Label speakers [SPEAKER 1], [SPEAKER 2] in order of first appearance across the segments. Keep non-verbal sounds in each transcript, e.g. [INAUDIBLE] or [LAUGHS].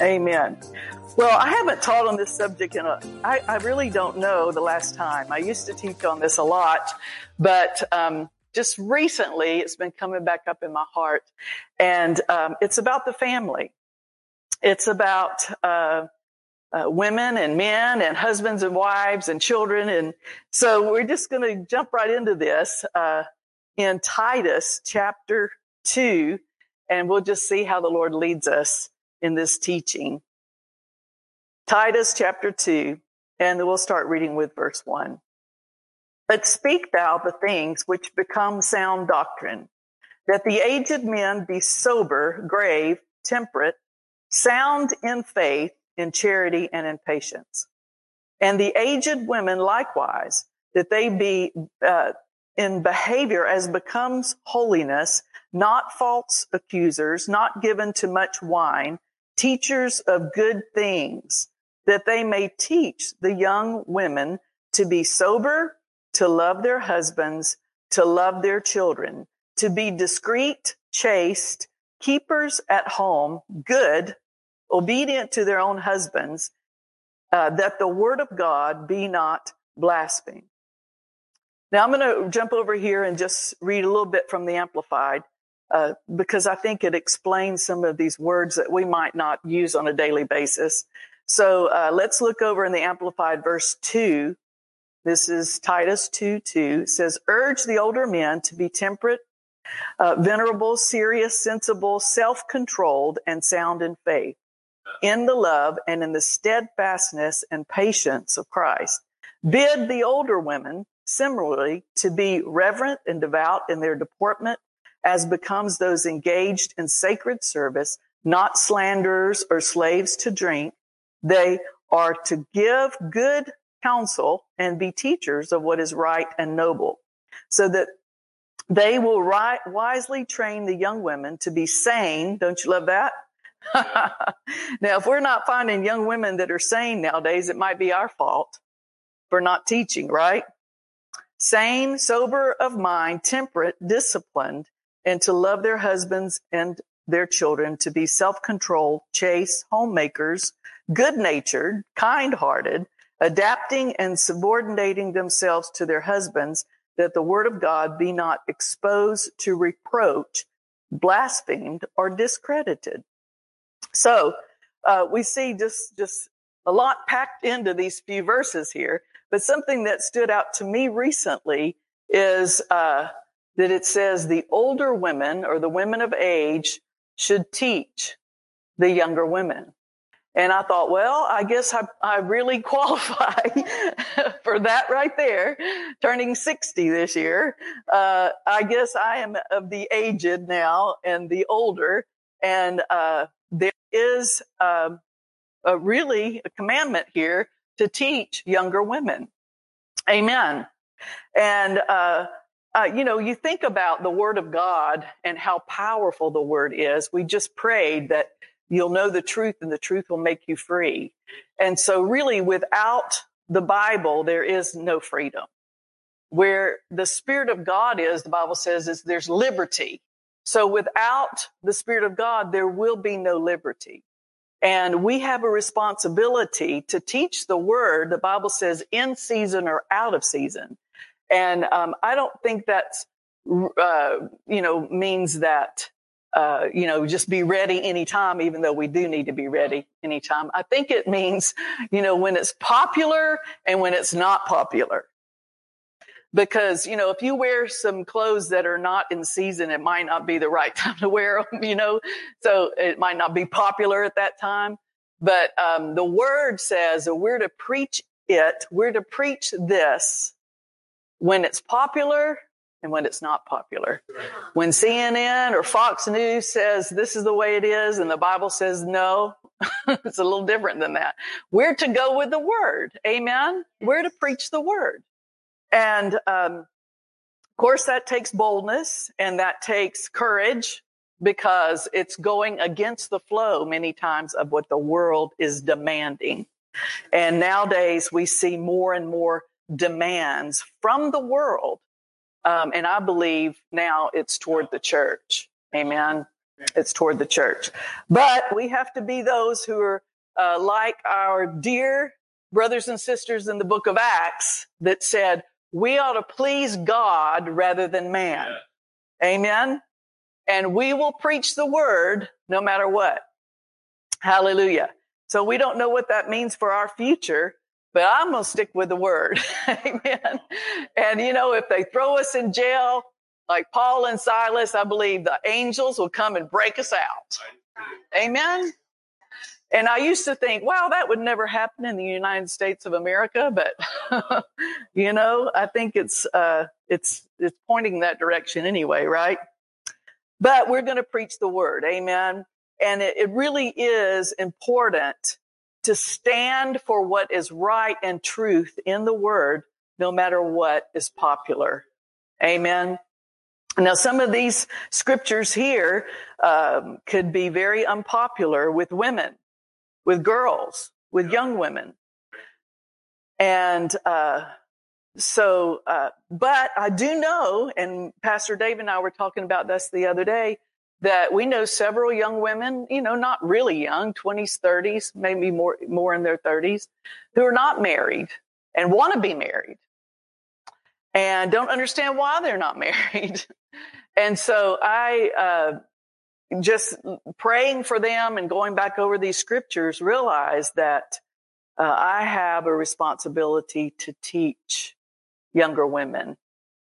[SPEAKER 1] Amen. Well, I haven't taught on this subject in a, I, I really don't know the last time. I used to teach on this a lot, but, um, just recently it's been coming back up in my heart and, um, it's about the family. It's about, uh, uh, women and men and husbands and wives and children. And so we're just going to jump right into this, uh, in Titus chapter two, and we'll just see how the Lord leads us in this teaching. Titus chapter 2, and we'll start reading with verse 1. But speak thou the things which become sound doctrine, that the aged men be sober, grave, temperate, sound in faith, in charity, and in patience. And the aged women likewise, that they be uh, in behavior as becomes holiness, not false accusers, not given to much wine, teachers of good things, that they may teach the young women to be sober, to love their husbands, to love their children, to be discreet, chaste, keepers at home, good, obedient to their own husbands, uh, that the word of God be not blasphemed. Now I'm going to jump over here and just read a little bit from the Amplified uh, because I think it explains some of these words that we might not use on a daily basis. So uh, let's look over in the Amplified verse 2. This is Titus 2 2 says, Urge the older men to be temperate, uh, venerable, serious, sensible, self controlled, and sound in faith, in the love and in the steadfastness and patience of Christ. Bid the older women similarly to be reverent and devout in their deportment as becomes those engaged in sacred service, not slanderers or slaves to drink. They are to give good counsel and be teachers of what is right and noble so that they will ri- wisely train the young women to be sane. Don't you love that? [LAUGHS] now, if we're not finding young women that are sane nowadays, it might be our fault for not teaching, right? Sane, sober of mind, temperate, disciplined, and to love their husbands and their children, to be self-controlled, chaste, homemakers, good-natured, kind-hearted, adapting and subordinating themselves to their husbands, that the word of God be not exposed to reproach, blasphemed, or discredited. So, uh, we see just, just a lot packed into these few verses here, but something that stood out to me recently is, uh, that it says the older women or the women of age should teach the younger women. And I thought, well, I guess I, I really [LAUGHS] qualify for that right there. Turning 60 this year. Uh, I guess I am of the aged now and the older. And, uh, there is, uh, a really a commandment here to teach younger women. Amen. And, uh, you know, you think about the word of God and how powerful the word is. We just prayed that you'll know the truth and the truth will make you free. And so really without the Bible, there is no freedom. Where the Spirit of God is, the Bible says, is there's liberty. So without the Spirit of God, there will be no liberty. And we have a responsibility to teach the word. The Bible says in season or out of season. And um, I don't think that's, uh, you know, means that, uh, you know, just be ready anytime, even though we do need to be ready anytime. I think it means, you know, when it's popular and when it's not popular. Because, you know, if you wear some clothes that are not in season, it might not be the right [LAUGHS] time to wear them, you know, so it might not be popular at that time. But um, the word says we're to preach it, we're to preach this when it's popular and when it's not popular. When CNN or Fox News says this is the way it is and the Bible says no, [LAUGHS] it's a little different than that. We're to go with the word. Amen. We're to preach the word. And, um, of course that takes boldness and that takes courage because it's going against the flow many times of what the world is demanding. And nowadays we see more and more demands from the world. Um, and I believe now it's toward the church. Amen. It's toward the church. But we have to be those who are uh, like our dear brothers and sisters in the book of Acts that said, we ought to please God rather than man. Yeah. Amen. And we will preach the word no matter what. Hallelujah. So we don't know what that means for our future, but I'm going to stick with the word. [LAUGHS] Amen. And you know, if they throw us in jail, like Paul and Silas, I believe the angels will come and break us out. Amen. And I used to think, wow, that would never happen in the United States of America, but [LAUGHS] you know, I think it's uh, it's it's pointing that direction anyway, right? But we're going to preach the word, amen. And it, it really is important to stand for what is right and truth in the word, no matter what is popular, amen. Now, some of these scriptures here um, could be very unpopular with women with girls, with young women. And uh, so, uh, but I do know, and Pastor Dave and I were talking about this the other day, that we know several young women, you know, not really young, 20s, 30s, maybe more, more in their 30s, who are not married and want to be married and don't understand why they're not [LAUGHS] married. and so I, uh, just praying for them and going back over these scriptures, realize that uh, I have a responsibility to teach younger women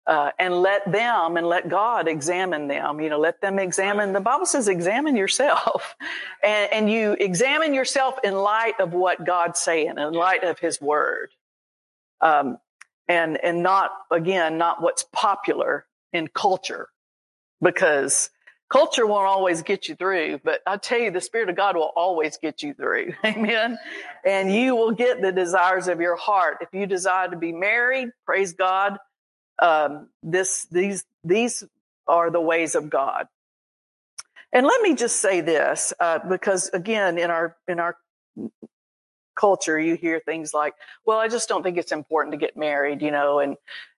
[SPEAKER 1] uh, and let them and let God examine them. You know, let them examine. The Bible says, examine yourself, [LAUGHS] and, and you examine yourself in light of what God's saying, in light of His Word, um, and and not again not what's popular in culture, because Culture won't always get you through, but I tell you, the Spirit of God will always get you through. [LAUGHS] Amen. And you will get the desires of your heart. If you desire to be married, praise God. Um, this, these, these are the ways of God. And let me just say this, uh, because again, in our, in our culture, you hear things like, well, I just don't think it's important to get married, you know, and,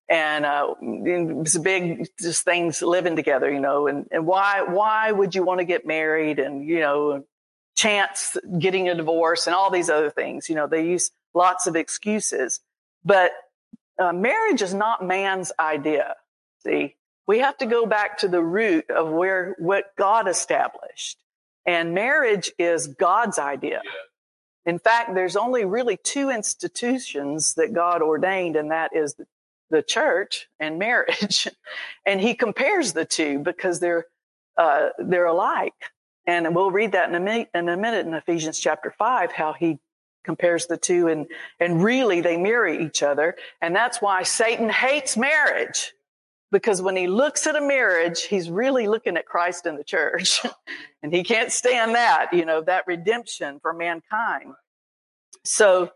[SPEAKER 1] and uh, it's a big just things living together, you know, and, and why why would you want to get married and you know chance getting a divorce and all these other things, you know, they use lots of excuses, but uh, marriage is not man's idea. See, we have to go back to the root of where what God established, and marriage is God's idea. In fact, there's only really two institutions that God ordained, and that is the the church and marriage. [LAUGHS] and he compares the two because they're, uh, they're alike. And we'll read that in a minute, in a minute in Ephesians chapter five, how he compares the two and, and really they mirror each other. And that's why Satan hates marriage because when he looks at a marriage, he's really looking at Christ and the church [LAUGHS] and he can't stand that, you know, that redemption for mankind. So,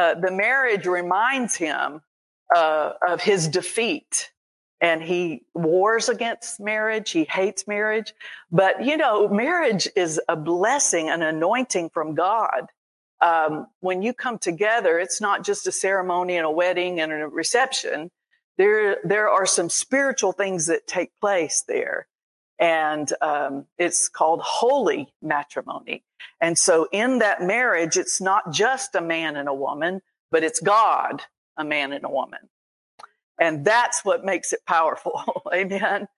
[SPEAKER 1] uh, the marriage reminds him uh, of his defeat. And he wars against marriage. He hates marriage. But, you know, marriage is a blessing, an anointing from God. Um, when you come together, it's not just a ceremony and a wedding and a reception. There, there are some spiritual things that take place there. And um, it's called holy matrimony. And so in that marriage, it's not just a man and a woman, but it's God a man and a woman. And that's what makes it powerful. [LAUGHS] Amen.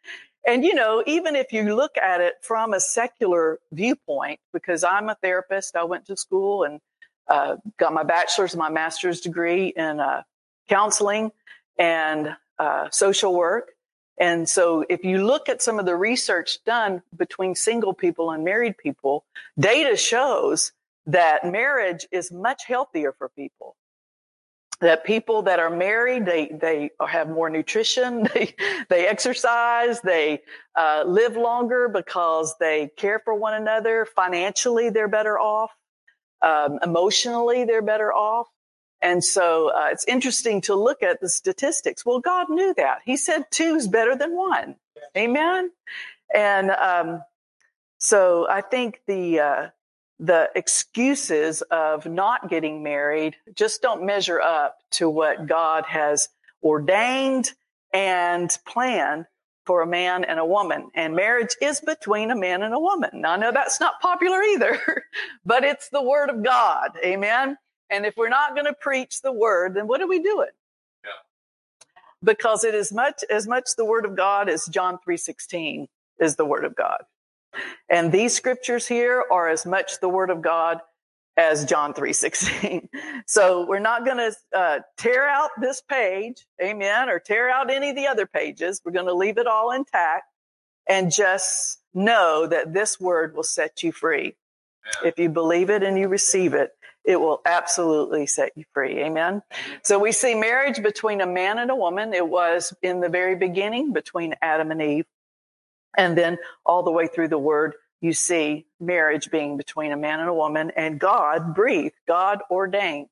[SPEAKER 1] And you know, even if you look at it from a secular viewpoint, because I'm a therapist, I went to school and uh, got my bachelor's and my master's degree in uh, counseling and uh, social work. And so if you look at some of the research done between single people and married people, data shows that marriage is much healthier for people. That people that are married they they have more nutrition [LAUGHS] they they exercise they uh, live longer because they care for one another. Financially they're better off um, emotionally they're better off. And so uh, it's interesting to look at the statistics. Well god knew that. He said two is better than one. Amen? And um, so i think the uh, the excuses of not getting married just don't measure up to what God has ordained and planned for a man and a woman. And marriage is between a man and a woman. Now, I know that's not popular either, [LAUGHS] but it's the word of God. Amen. And if we're not going to preach the word, then what are we doing? Yeah. Because it is much as much the word of God as John 3:16 is the word of God. And these scriptures here are as much the word of God as John 3:16. [LAUGHS] So we're not going to uh, tear out this page, amen, or tear out any of the other pages. We're going to leave it all intact and just know that this word will set you free. Yeah. If you believe it and you receive it, it will absolutely set you free. Amen. So we see marriage between a man and a woman. It was in the very beginning between Adam and Eve. And then all the way through the word you see marriage being between a man and a woman and God breathed, God ordained.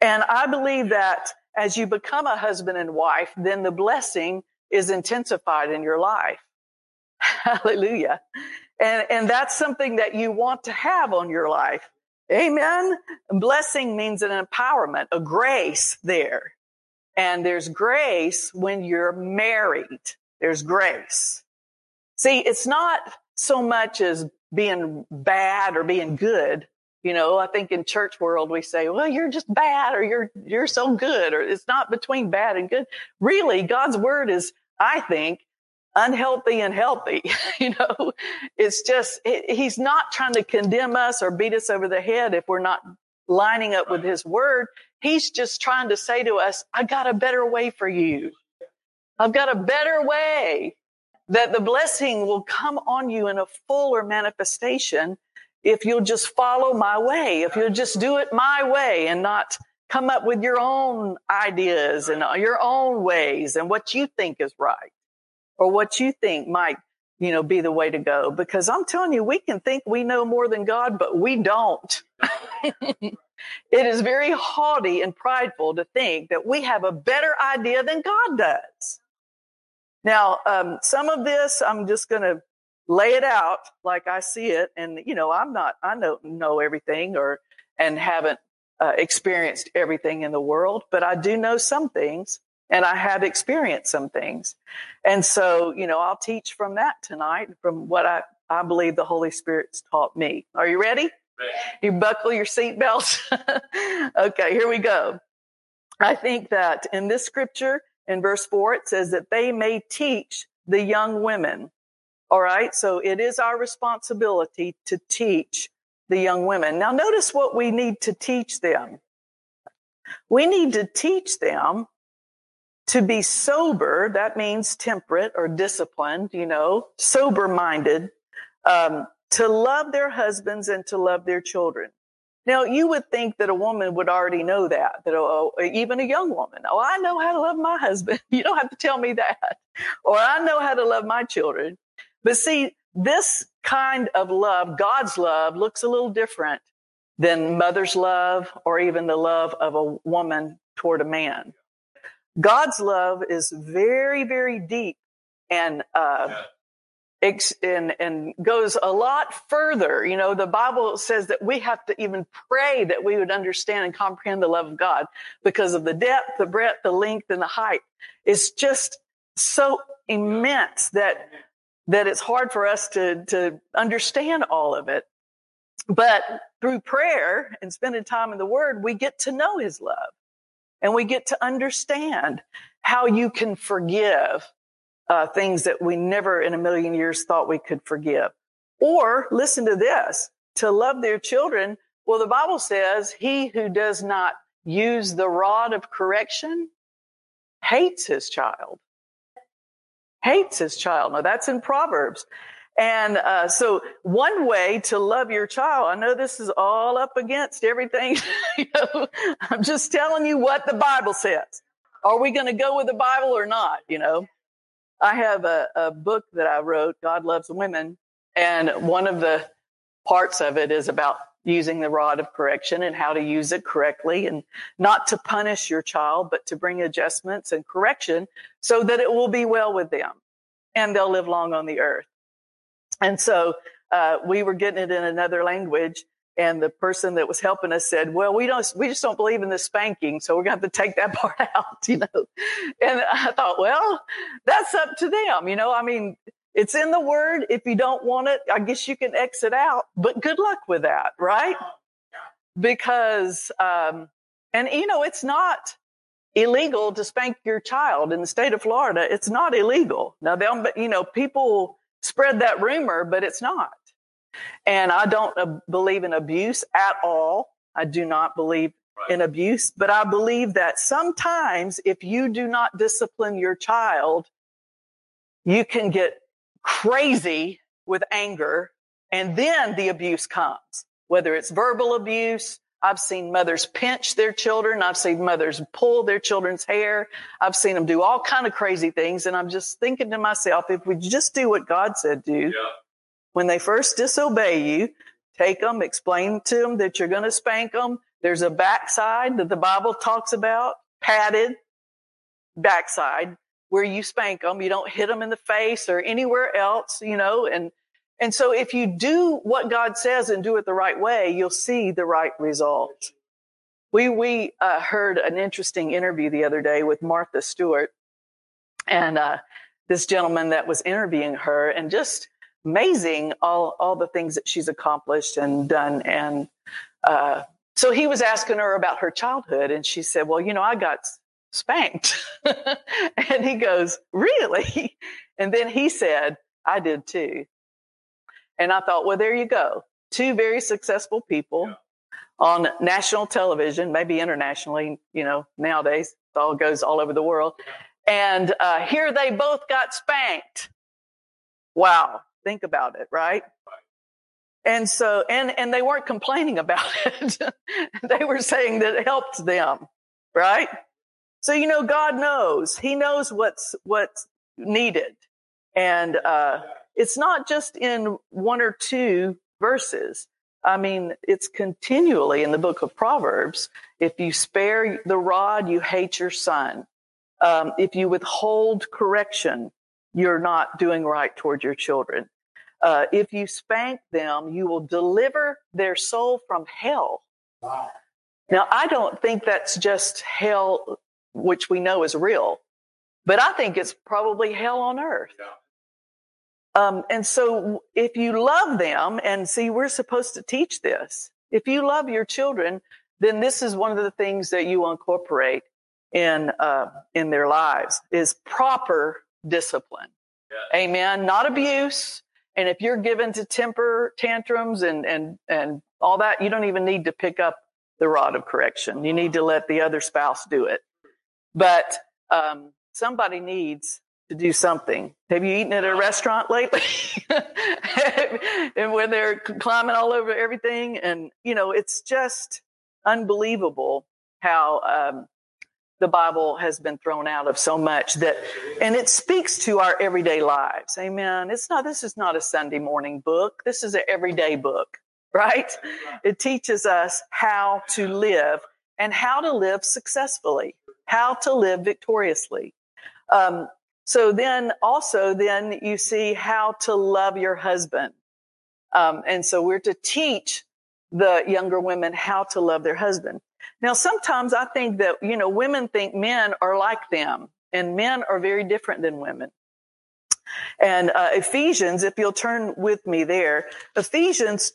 [SPEAKER 1] And I believe that as you become a husband and wife, then the blessing is intensified in your life. [LAUGHS] Hallelujah. And, and that's something that you want to have on your life. Amen. Blessing means an empowerment, a grace there. And there's grace when you're married. There's grace. See, it's not so much as being bad or being good. You know, I think in church world we say, well, you're just bad or you're, you're so good or it's not between bad and good. Really, God's word is, I think, unhealthy and healthy. [LAUGHS] you know, it's just, it, he's not trying to condemn us or beat us over the head if we're not lining up with his word. He's just trying to say to us, I got a better way for you. I've got a better way that the blessing will come on you in a fuller manifestation if you'll just follow my way, if you'll just do it my way and not come up with your own ideas and your own ways and what you think is right or what you think might, you know, be the way to go. Because I'm telling you, we can think we know more than God, but we don't. [LAUGHS] it is very haughty and prideful to think that we have a better idea than God does. Now, um, some of this, I'm just going to lay it out like I see it. And, you know, I'm not, I don't know everything or, and haven't uh, experienced everything in the world, but I do know some things and I have experienced some things. And so, you know, I'll teach from that tonight, from what I, I believe the Holy Spirit's taught me. Are you ready? ready. You buckle your seatbelts. [LAUGHS] okay, here we go. I think that in this scripture, in verse four, it says that they may teach the young women. All right. So it is our responsibility to teach the young women. Now notice what we need to teach them. We need to teach them to be sober. That means temperate or disciplined, you know, sober minded, um, to love their husbands and to love their children. Now, you would think that a woman would already know that, that oh, even a young woman, oh, I know how to love my husband. [LAUGHS] You don't have to tell me that. [LAUGHS] Or I know how to love my children. But see, this kind of love, God's love, looks a little different than mother's love or even the love of a woman toward a man. God's love is very, very deep and, uh, and, and goes a lot further. You know, the Bible says that we have to even pray that we would understand and comprehend the love of God because of the depth, the breadth, the length, and the height. It's just so immense that that it's hard for us to to understand all of it. But through prayer and spending time in the Word, we get to know His love, and we get to understand how you can forgive uh, things that we never in a million years thought we could forgive. Or listen to this, to love their children. Well, the Bible says he who does not use the rod of correction hates his child. Hates his child. Now that's in Proverbs. And uh, so, one way to love your child, I know this is all up against everything. [LAUGHS] you know, I'm just telling you what the Bible says. Are we going to go with the Bible or not? You know, I have a, a book that I wrote, God Loves Women, and one of the parts of it is about using the rod of correction and how to use it correctly and not to punish your child, but to bring adjustments and correction so that it will be well with them and they'll live long on the earth. And so uh, we were getting it in another language and the person that was helping us said, well, we don't, we just don't believe in the spanking. So we're going to have to take that [LAUGHS] part out, you know. And I thought, well, that's up to them. You know, I mean, it's in the word. If you don't want it, I guess you can exit out, but good luck with that, right? Because, um, and you know, it's not illegal to spank your child in the state of Florida. It's not illegal. Now, they'll, you know, people spread that rumor, but it's not. And I don't uh, believe in abuse at all. I do not believe right. in abuse, but I believe that sometimes if you do not discipline your child, you can get crazy with anger and then the abuse comes, whether it's verbal abuse. I've seen mothers pinch their children. I've seen mothers pull their children's hair. I've seen them do all kind of crazy things. And I'm just thinking to myself, if we just do what God said do, yeah when they first disobey you, take them, explain to them that you're going to spank them. There's a backside that the Bible talks about, padded backside where you spank them. You don't hit them in the face or anywhere else, you know, and, and so if you do what God says and do it the right way, you'll see the right result. We, we uh, heard an interesting interview the other day with Martha Stewart and, uh, this gentleman that was interviewing her and just amazing all all the things that she's accomplished and done. And uh, so he was asking her about her childhood and she said well you know i got spanked. [LAUGHS] And he goes really? [LAUGHS] And then he said i did too. And i thought well there you go. Two very successful people yeah. on national television maybe internationally you know nowadays it all goes all over the world. And uh, here they both got spanked. Wow think about it, right? And so, and, and they weren't complaining [LAUGHS] about it. they were saying that it helped them, right? So, you know, God knows. He knows what's, what's needed. And, uh, it's not just in one or two verses. I mean, it's continually in the book of Proverbs. If you spare the rod, you hate your son. Um, if you withhold correction, you're not doing right toward your children. Uh, if you spank them, you will deliver their soul from hell. Wow. Now, I don't think that's just hell, which we know is real, but I think it's probably hell on earth. Yeah. Um, and so if you love them, and see, we're supposed to teach this. If you love your children, then this is one of the things that you incorporate in, uh, in their lives is proper discipline. Yeah. Amen. Not abuse, and if you're given to temper tantrums and, and, and all that, you don't even need to pick up the rod of correction. You need to let the other spouse do it. But, um, somebody needs to do something. Have you eaten at a restaurant lately? [LAUGHS] and when they're climbing all over everything and, you know, it's just unbelievable how, um, the Bible has been thrown out of so much that, and it speaks to our everyday lives. Amen. It's not, this is not a Sunday morning book. This is an everyday book, [LAUGHS] right? It teaches us how to live and how to live successfully, how to live victoriously. Um, so then also then you see how to love your husband. Um, and so we're to teach the younger women how to love their husband. Now, sometimes I think that, you know, women think men are like them and men are very different than women. And uh, Ephesians, if you'll turn with me there, Ephesians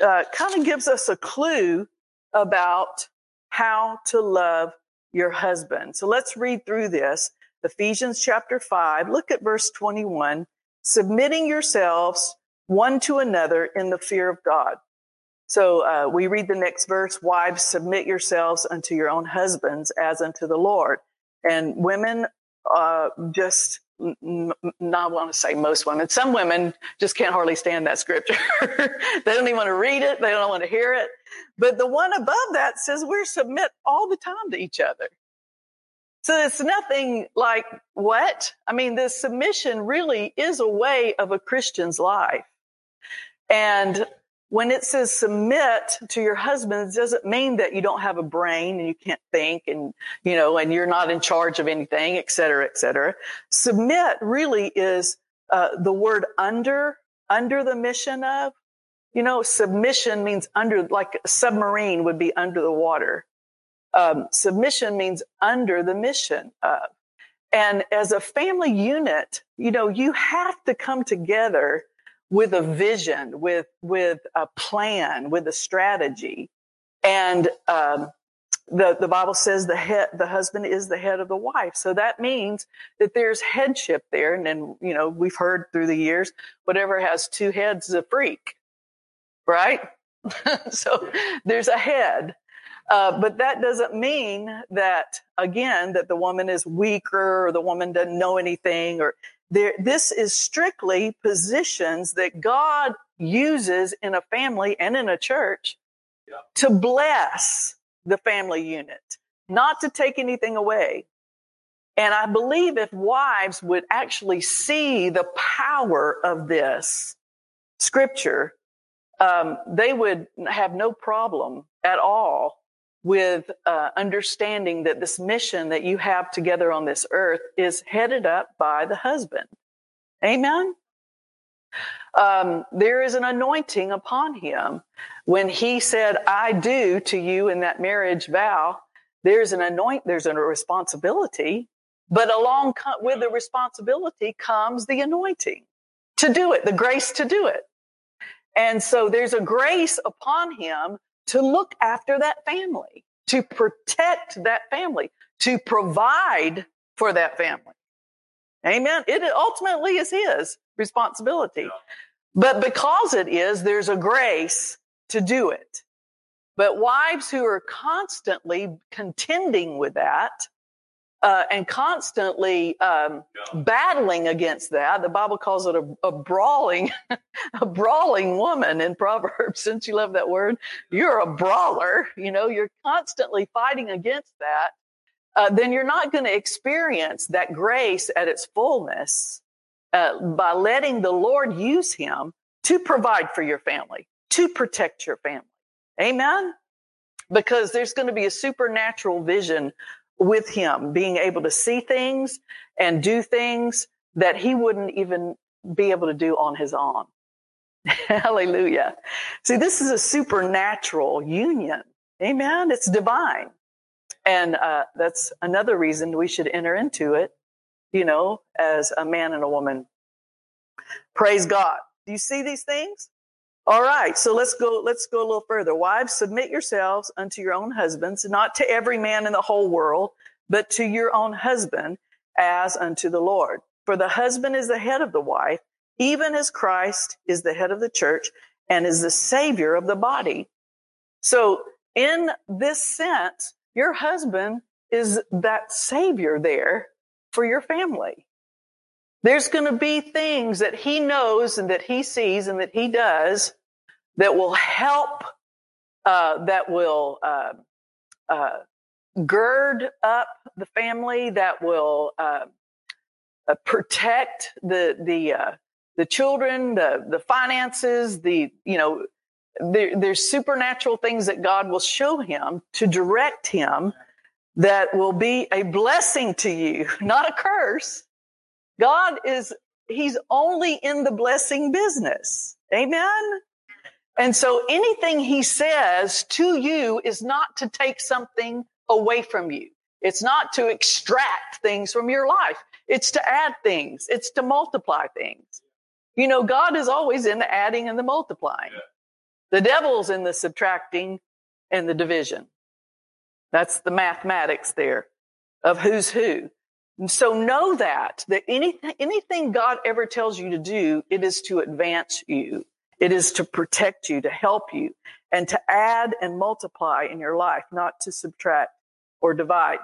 [SPEAKER 1] uh, kind of gives us a clue about how to love your husband. So let's read through this. Ephesians chapter 5, look at verse 21. Submitting yourselves one to another in the fear of God. So uh, we read the next verse: "Wives, submit yourselves unto your own husbands as unto the Lord." And women, uh, just not want to say most women. Some women just can't hardly stand that scripture. [LAUGHS] they don't even want to read it. They don't want to hear it. But the one above that says we're submit all the time to each other. So it's nothing like what? I mean, this submission really is a way of a Christian's life. And when it says submit to your husband, it doesn't mean that you don't have a brain and you can't think and, you know, and you're not in charge of anything, et cetera, et cetera. Submit really is uh, the word under, under the mission of. You know, submission means under, like a submarine would be under the water. Um, submission means under the mission of. And as a family unit, you know, you have to come together with a vision, with, with a plan, with a strategy. And, um, the, the Bible says the head, the husband is the head of the wife. So that means that there's headship there. And then, you know, we've heard through the years, whatever has two heads is a freak, right? [LAUGHS] so there's a head. Uh, but that doesn't mean that, again, that the woman is weaker or the woman doesn't know anything or there, this is strictly positions that God uses in a family and in a church yeah. to bless the family unit, not to take anything away. And I believe if wives would actually see the power of this scripture, um, they would have no problem at all with uh, understanding that this mission that you have together on this earth is headed up by the husband. Amen. Um, there is an anointing upon him. When he said, I do to you in that marriage vow, there's an anoint, there's a responsibility, but along co- with the responsibility comes the anointing to do it, the grace to do it. And so there's a grace upon him to look after that family, to protect that family, to provide for that family. Amen. It ultimately is his responsibility. Yeah. But because it is, there's a grace to do it. But wives who are constantly contending with that, uh, and constantly um, yeah. battling against that. The Bible calls it a, a brawling, [LAUGHS] a brawling woman in Proverbs. [LAUGHS] Since you love that word, you're a brawler. You know, you're constantly fighting against that. Uh, then you're not going to experience that grace at its fullness uh, by letting the Lord use Him to provide for your family, to protect your family. Amen. Because there's going to be a supernatural vision with him, being able to see things and do things that he wouldn't even be able to do on his own. [LAUGHS] Hallelujah. See, this is a supernatural union. Amen. It's divine. And uh, that's another reason we should enter into it, you know, as a man and a woman. Praise God. Do you see these things? All right, so let's go, let's go a little further. Wives, submit yourselves unto your own husbands, not to every man in the whole world, but to your own husband as unto the Lord. For the husband is the head of the wife, even as Christ is the head of the church and is the savior of the body. So in this sense, your husband is that savior there for your family. There's going to be things that he knows and that he sees and that he does that will help, uh, that will uh, uh, gird up the family, that will uh, uh, protect the the uh, the children, the the finances, the you know. There, there's supernatural things that God will show him to direct him that will be a blessing to you, [LAUGHS] not a curse God is, he's only in the blessing business. Amen. And so anything he says to you is not to take something away from you. It's not to extract things from your life. It's to add things. It's to multiply things. You know, God is always in the adding and the multiplying. Yeah. The devil's in the subtracting and the division. That's the mathematics there of who's who. And so know that, that anything, anything God ever tells you to do, it is to advance you. It is to protect you, to help you, and to add and multiply in your life, not to subtract or divide.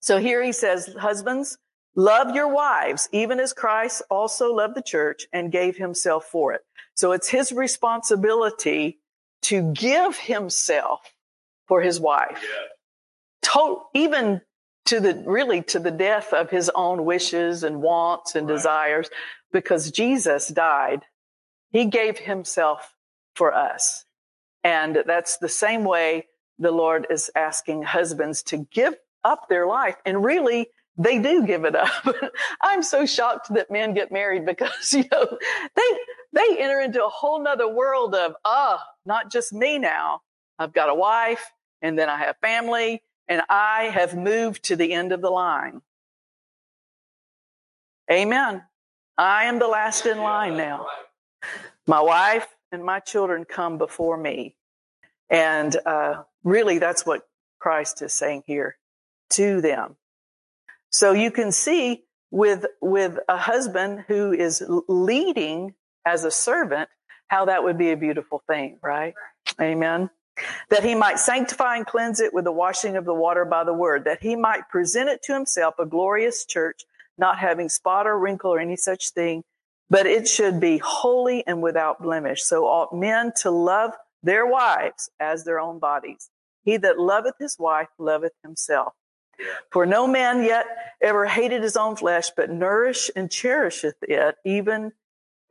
[SPEAKER 1] So here he says, husbands, love your wives, even as Christ also loved the church and gave himself for it. So it's his responsibility to give himself for his wife. Yeah. To- even to the really to the death of his own wishes and wants and right. desires because Jesus died. He gave himself for us. And that's the same way the Lord is asking husbands to give up their life and really they do give it up. [LAUGHS] I'm so shocked that men get married because, [LAUGHS] you know, they, they enter into a whole nother world of, ah, oh, not just me now. I've got a wife and then I have family and I have moved to the end of the line. Amen. I am the last in line now. My wife and my children come before me. And uh, really, that's what Christ is saying here to them. So you can see with, with a husband who is leading as a servant, how that would be a beautiful thing, right? Amen. That he might sanctify and cleanse it with the washing of the water by the word, that he might present it to himself a glorious church, not having spot or wrinkle or any such thing, but it should be holy and without blemish. So ought men to love their wives as their own bodies. He that loveth his wife loveth himself. For no man yet ever hated his own flesh, but nourish and cherisheth it, even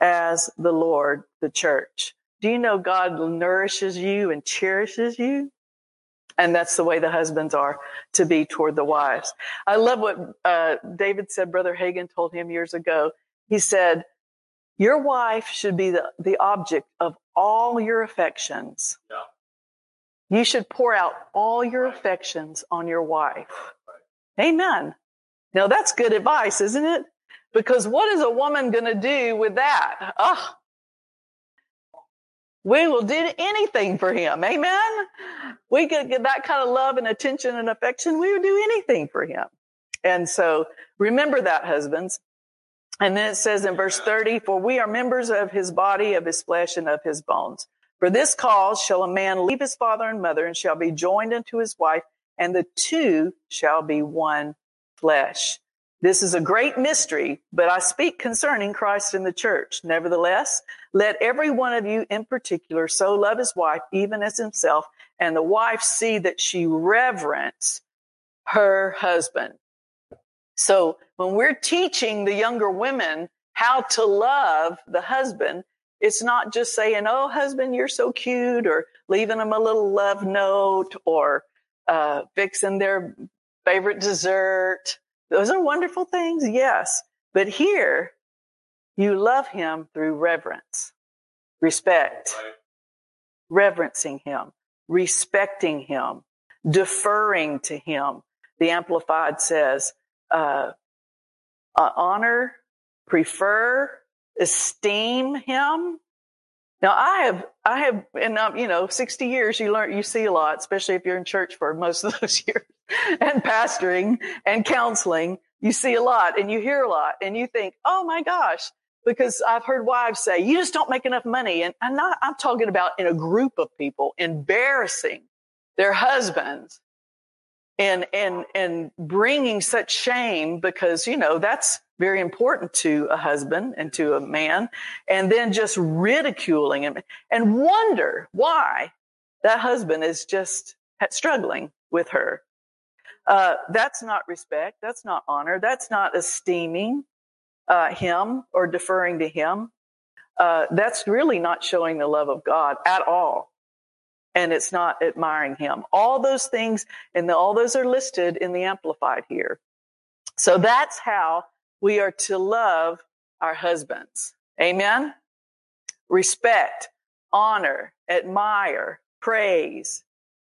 [SPEAKER 1] as the Lord, the church. Do you know God nourishes you and cherishes you? And that's the way the husbands are to be toward the wives. I love what uh, David said, Brother Hagin told him years ago. He said, Your wife should be the, the object of all your affections. Yeah. You should pour out all your affections on your wife. Amen. Now that's good advice, isn't it? Because what is a woman going to do with that? Oh, we will do anything for him. Amen. We could get that kind of love and attention and affection. We would do anything for him. And so remember that husbands. And then it says in verse 30, for we are members of his body, of his flesh and of his bones. For this cause shall a man leave his father and mother and shall be joined unto his wife and the two shall be one flesh. This is a great mystery, but I speak concerning Christ and the church. Nevertheless, let every one of you in particular so love his wife even as himself, and the wife see that she reverence her husband. So when we're teaching the younger women how to love the husband, it's not just saying, Oh, husband, you're so cute or leaving them a little love note or uh, fixing their favorite dessert. Those are wonderful things, yes. But here, you love him through reverence, respect, reverencing him, respecting him, deferring to him. The Amplified says, uh, uh, honor, prefer, esteem him, now I have, I have, in um, you know, 60 years, you learn, you see a lot, especially if you're in church for most of those [LAUGHS] years and pastoring and counseling. You see a lot and you hear a lot and you think, oh my gosh, because I've heard wives say, you just don't make enough money. And I'm not, I'm talking about in a group of people embarrassing their husbands and, and, and bringing such shame because, you know, that's, very important to a husband and to a man, and then just ridiculing him and wonder why that husband is just struggling with her. Uh, that's not respect. That's not honor. That's not esteeming uh, him or deferring to him. Uh, that's really not showing the love of God at all. And it's not admiring him. All those things, and the, all those are listed in the Amplified here. So that's how we are to love our husbands. Amen. Respect, honor, admire, praise,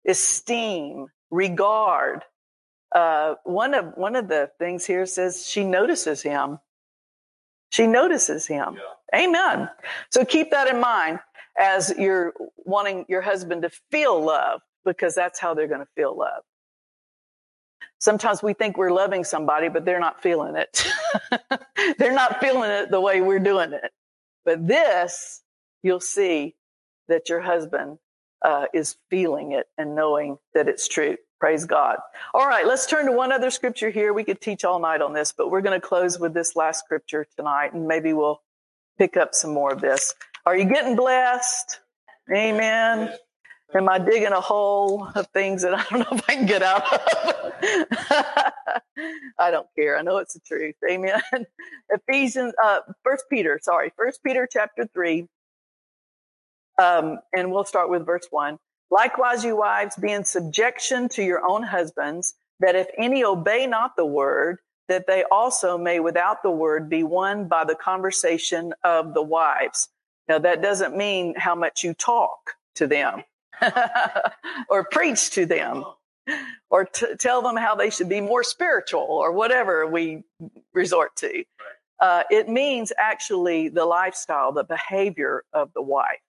[SPEAKER 1] esteem, regard. Uh, one of one of the things here says she notices him. She notices him. Yeah. Amen. So keep that in mind as you're wanting your husband to feel love, because that's how they're going to feel love. Sometimes we think we're loving somebody, but they're not feeling it. [LAUGHS] they're not feeling it the way we're doing it. But this, you'll see that your husband uh, is feeling it and knowing that it's true. Praise God. All right, let's turn to one other scripture here. We could teach all night on this, but we're going to close with this last scripture tonight, and maybe we'll pick up some more of this. Are you getting blessed? Amen. Am I digging a hole of things that I don't [LAUGHS] know if I can get out of? [LAUGHS] I don't care. I know it's the truth. Amen. [LAUGHS] Ephesians, uh, First Peter, sorry, First Peter chapter three, um, and we'll start with verse one. Likewise, you wives, be in subjection to your own husbands, that if any obey not the word, that they also may without the word be won by the conversation of the wives. Now that doesn't mean how much you talk to them [LAUGHS] or preach to them or t- tell them how they should be more spiritual or whatever we resort to. Uh, it means actually the lifestyle, the behavior of the wife.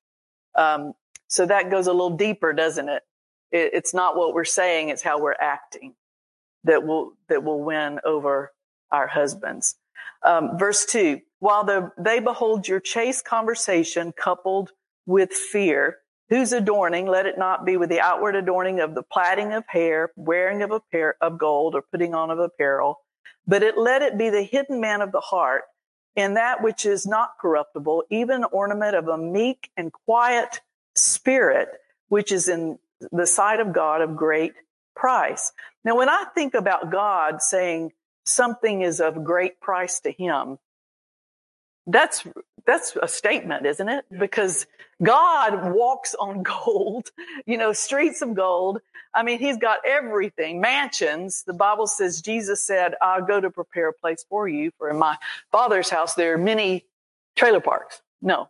[SPEAKER 1] Um, so that goes a little deeper, doesn't it? it? It's not what we're saying; it's how we're acting that will that will win over our husbands. Um, verse two: While the, they behold your chaste conversation coupled with fear, whose adorning let it not be with the outward adorning of the plaiting of hair, wearing of a pair of gold, or putting on of apparel, but it let it be the hidden man of the heart, in that which is not corruptible, even ornament of a meek and quiet spirit, which is in the sight of God of great price. Now, when I think about God saying something is of great price to him, that's that's a statement, isn't it? Because God walks on [LAUGHS] gold, you know, streets of gold. I mean, he's got everything, mansions. The Bible says Jesus said, I'll go to prepare a place for you. For in my father's house, there are many trailer parks. No,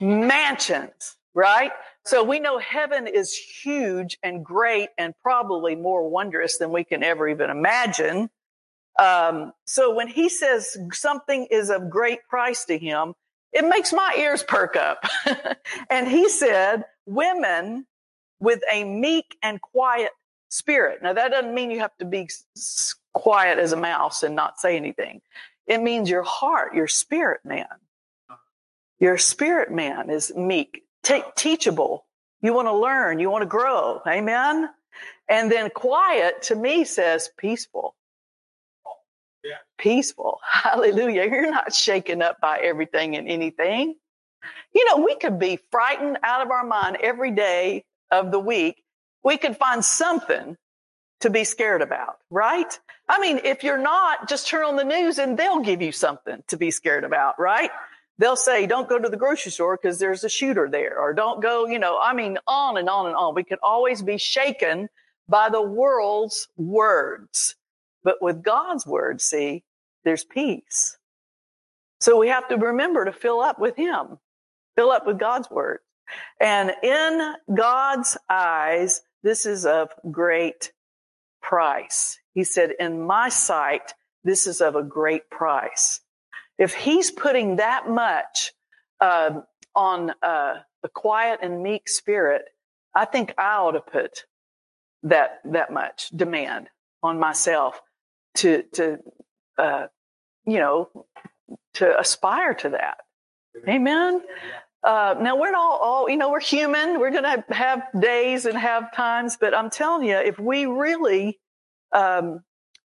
[SPEAKER 1] mansions right? So we know heaven is huge and great and probably more wondrous than we can ever even imagine. Um, so when he says something is of great price to him, it makes my ears perk up. [LAUGHS] and he said, women with a meek and quiet spirit. Now that doesn't mean you have to be quiet as a mouse and not say anything. It means your heart, your spirit man. Your spirit man is meek T- teachable. You want to learn. You want to grow. Amen. And then quiet to me says peaceful. Peaceful. [LAUGHS] Hallelujah. You're not shaken up by everything and anything. You know, we could be frightened out of our mind every day of the week. We could find something to be scared about, right? I mean, if you're not, just turn on the news and they'll give you something to be scared about, right? they'll say, don't go to the grocery store because there's a shooter there, or don't go, you know, I mean, on and on and on. We could always be shaken by the world's words. But with God's word, see, there's peace. So we have to remember to fill up with Him, fill up with God's word. And in God's eyes, this is of great price. He said, in my sight, this is of a great price. If he's putting that much uh, on uh, a quiet and meek spirit, I think I ought to put that that much demand on myself to to uh, you know to aspire to that. Amen. Uh, now we're all, all, you know, we're human. We're going to have days and have times, but I'm telling you, if we really um,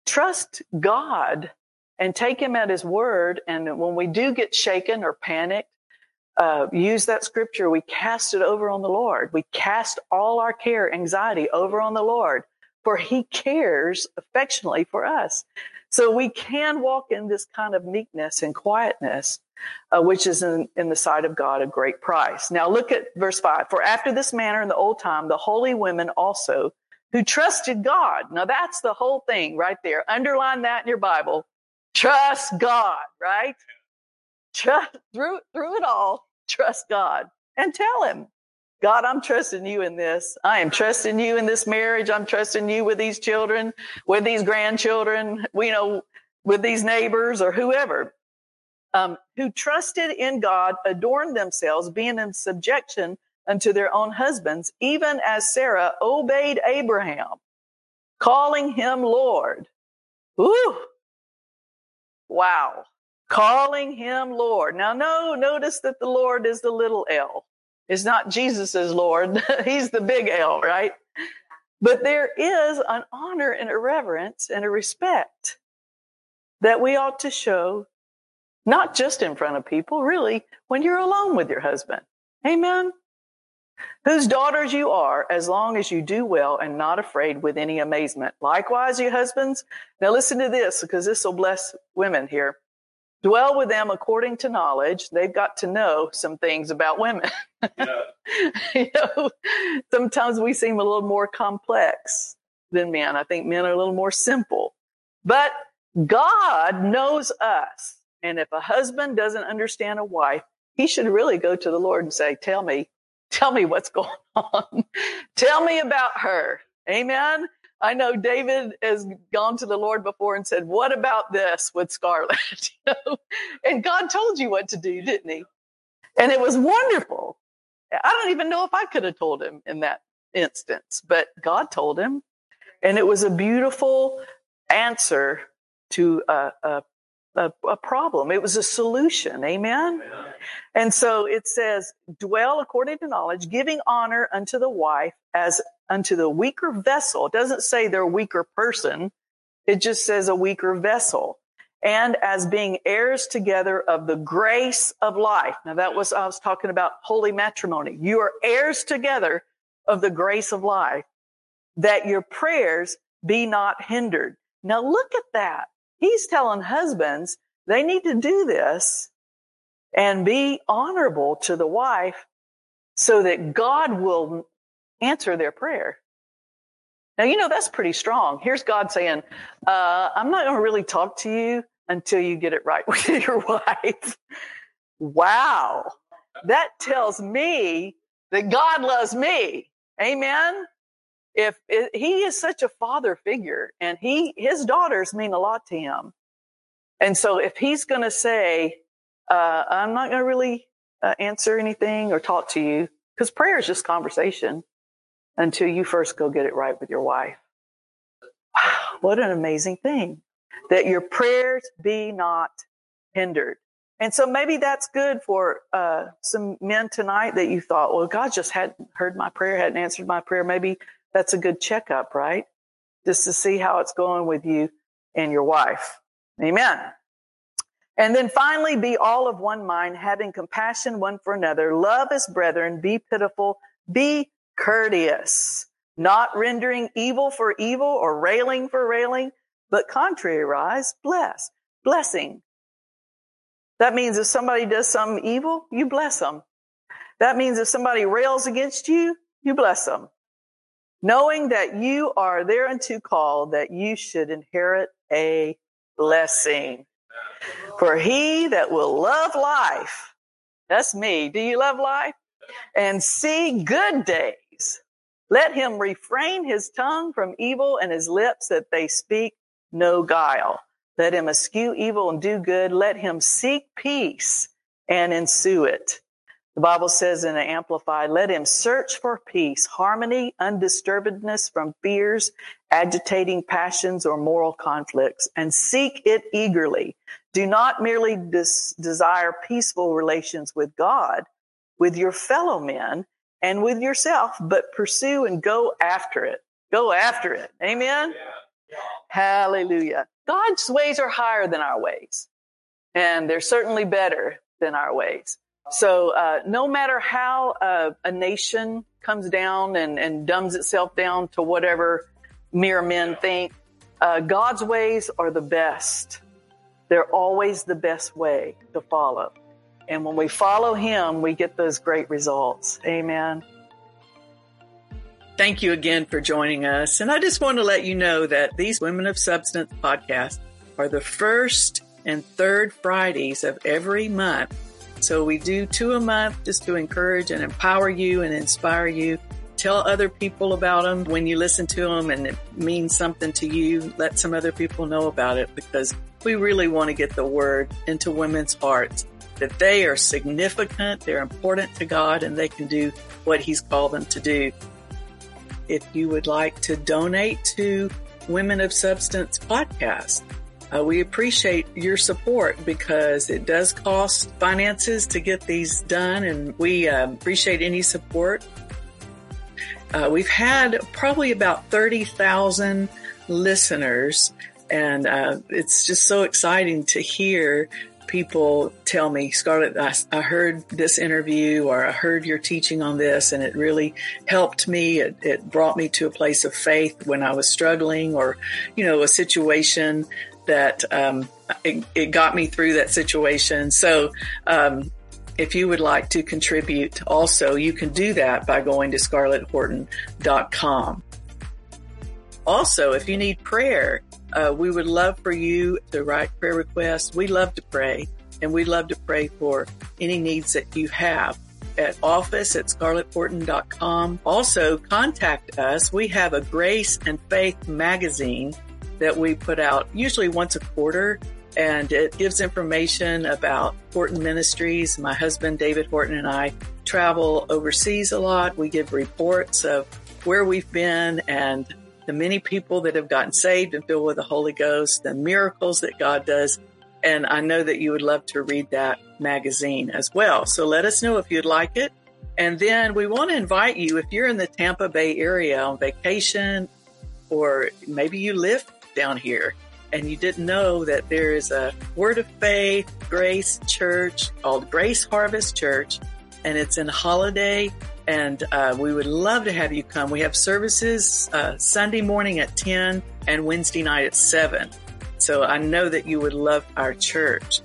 [SPEAKER 1] trust God and take him at his word. And when we do get shaken or panicked, uh, use that scripture. We cast it over on the Lord. We cast all our care, anxiety over on the Lord, for he cares affectionately for us. So we can walk in this kind of meekness and quietness, uh, which is in, in the sight of God a great price. Now look at verse five. For after this manner in the old time, the holy women also who trusted God. Now that's the whole thing right there. Underline that in your Bible. Trust God, right? Trust through through it all. Trust God and tell Him, God, I'm trusting you in this. I am trusting you in this marriage. I'm trusting you with these children, with these grandchildren, you know, with these neighbors or whoever. Um, who trusted in God, adorned themselves, being in subjection unto their own husbands, even as Sarah obeyed Abraham, calling him Lord. Ooh, Wow. Calling him Lord. Now, no, notice that the Lord is the little L. It's not Jesus's Lord. [LAUGHS] He's the big L, right? But there is an honor and a reverence and a respect that we ought to show, not just in front of people, really, when you're alone with your husband. Amen whose daughters you are, as long as you do well and not afraid with any amazement. Likewise, you husbands, now listen to this because this will bless women here. Dwell with them according to knowledge. They've got to know some things about women. Yeah. [LAUGHS] you know, sometimes we seem a little more complex than men. I think men are a little more simple. But God knows us. And if a husband doesn't understand a wife, he should really go to the Lord and say, tell me, tell me what's [LAUGHS] going on. tell me about her. Amen. I know David has gone to the Lord before and said, what about this with Scarlett? [LAUGHS] And God told you what to do, didn't he? And it was wonderful. I don't even know if I could have told him in that instance, but God told him. And it was a beautiful answer to a, a, a, a problem. It was a solution. Amen? Amen. And so it says, dwell according to knowledge, giving honor unto the wife as unto the weaker vessel. It doesn't say they're a weaker person. It just says a weaker vessel. And as being heirs together of the grace of life. Now that was, I was talking about holy matrimony. You are heirs together of the grace of life that your prayers be not hindered. Now look at that. He's telling husbands they need to do this and be honorable to the wife so that God will answer their prayer. Now, you know, that's pretty strong. Here's God saying, uh, I'm not going to really talk to you until you get it right [LAUGHS] with your wife. wow. That tells me that God loves me. Amen. If, if he is such a father figure and he, his daughters mean a lot to him. And so if he's going to say, uh, I'm not going to really uh, answer anything or talk to you because prayer is just conversation until you first go get it right with your wife. Wow, [SIGHS] what an amazing thing that your prayers be not hindered. And so maybe that's good for uh, some men tonight that you thought, well, God just hadn't heard my prayer, hadn't answered my prayer. Maybe that's a good checkup, right? Just to see how it's going with you and your wife. Amen. And then finally, be all of one mind, having compassion one for another, love as brethren, be pitiful, be courteous, not rendering evil for evil or railing for railing, but contrariwise, bless, blessing. That means if somebody does something evil, you bless them. That means if somebody rails against you, you bless them. Knowing that you are thereunto called that you should inherit a blessing. For he that will love life, that's me. Do you love life? And see good days. Let him refrain his tongue from evil and his lips that they speak no guile. Let him eschew evil and do good. Let him seek peace and ensue it. The Bible says in the Amplified, let him search for peace, harmony, undisturbedness from fears, agitating passions, or moral conflicts, and seek it eagerly. Do not merely des- desire peaceful relations with God, with your fellow men, and with yourself, but pursue and go after it. Go after it. Amen. Yeah. Yeah. Hallelujah. God's ways are higher than our ways, and they're certainly better than our ways. So, uh, no matter how uh, a nation comes down and, and dumbs itself down to whatever mere men think, uh, God's ways are the best. They're always the best way to follow. And when we follow Him, we get those great results. Amen. Thank you again for joining us. And I just want to let you know that these Women of Substance podcasts are the first and third Fridays of every month. So we do two a month just to encourage and empower you and inspire you. Tell other people about them when you listen to them and it means something to you. Let some other people know about it because we really want to get the word into women's hearts that they are significant, they're important to God, and they can do what He's called them to do. If you would like to donate to Women of Substance podcast, uh, we appreciate your support because it does cost finances to get these done, and we uh, appreciate any support. Uh, we've had probably about 30,000 listeners, and uh, it's just so exciting to hear people tell me, Scarlett, I, I, heard this interview or I heard your teaching on this and it really helped me. It, it brought me to a place of faith when I was struggling or, you know, a situation that um, it, it, got me through that situation. So, um, if you would like to contribute also, you can do that by going to scarletthorton.com. Also, if you need prayer, uh, we would love for you to write prayer requests. We love to pray and we love to pray for any needs that you have at office at scarletthorton.com. Also contact us. We have a grace and faith magazine that we put out usually once a quarter and it gives information about Horton Ministries. My husband, David Horton, and I travel overseas a lot. We give reports of where we've been and the many people that have gotten saved and filled with the Holy Ghost, the miracles that God does. And I know that you would love to read that magazine as well. So let us know if you'd like it. And then we want to invite you, if you're in the Tampa Bay area on vacation, or maybe you live down here and you didn't know that there is a Word of Faith Grace Church called Grace Harvest Church, and it's in Holiday and uh, we would love to have you come. We have services uh, Sunday morning at 10 and Wednesday night at 7. So I know that you would love our church.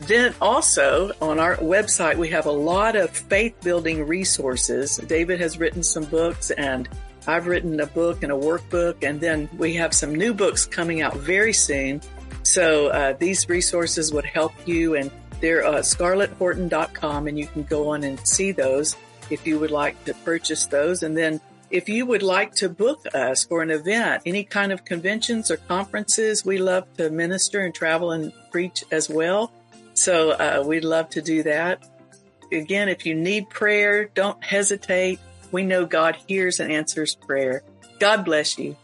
[SPEAKER 1] Then also on our website, we have a lot of faith building resources. David has written some books and I've written a book and a workbook, and then we have some new books coming out very soon. So uh, these resources would help you, and they're uh, scarletthorton.com, and you can go on and see those if you would like to purchase those. And then if you would like to book us for an event, any kind of conventions or conferences, we love to minister and travel and preach as well. So uh, we'd love to do that. Again, if you need prayer, don't hesitate. We know God hears and answers prayer. God bless you.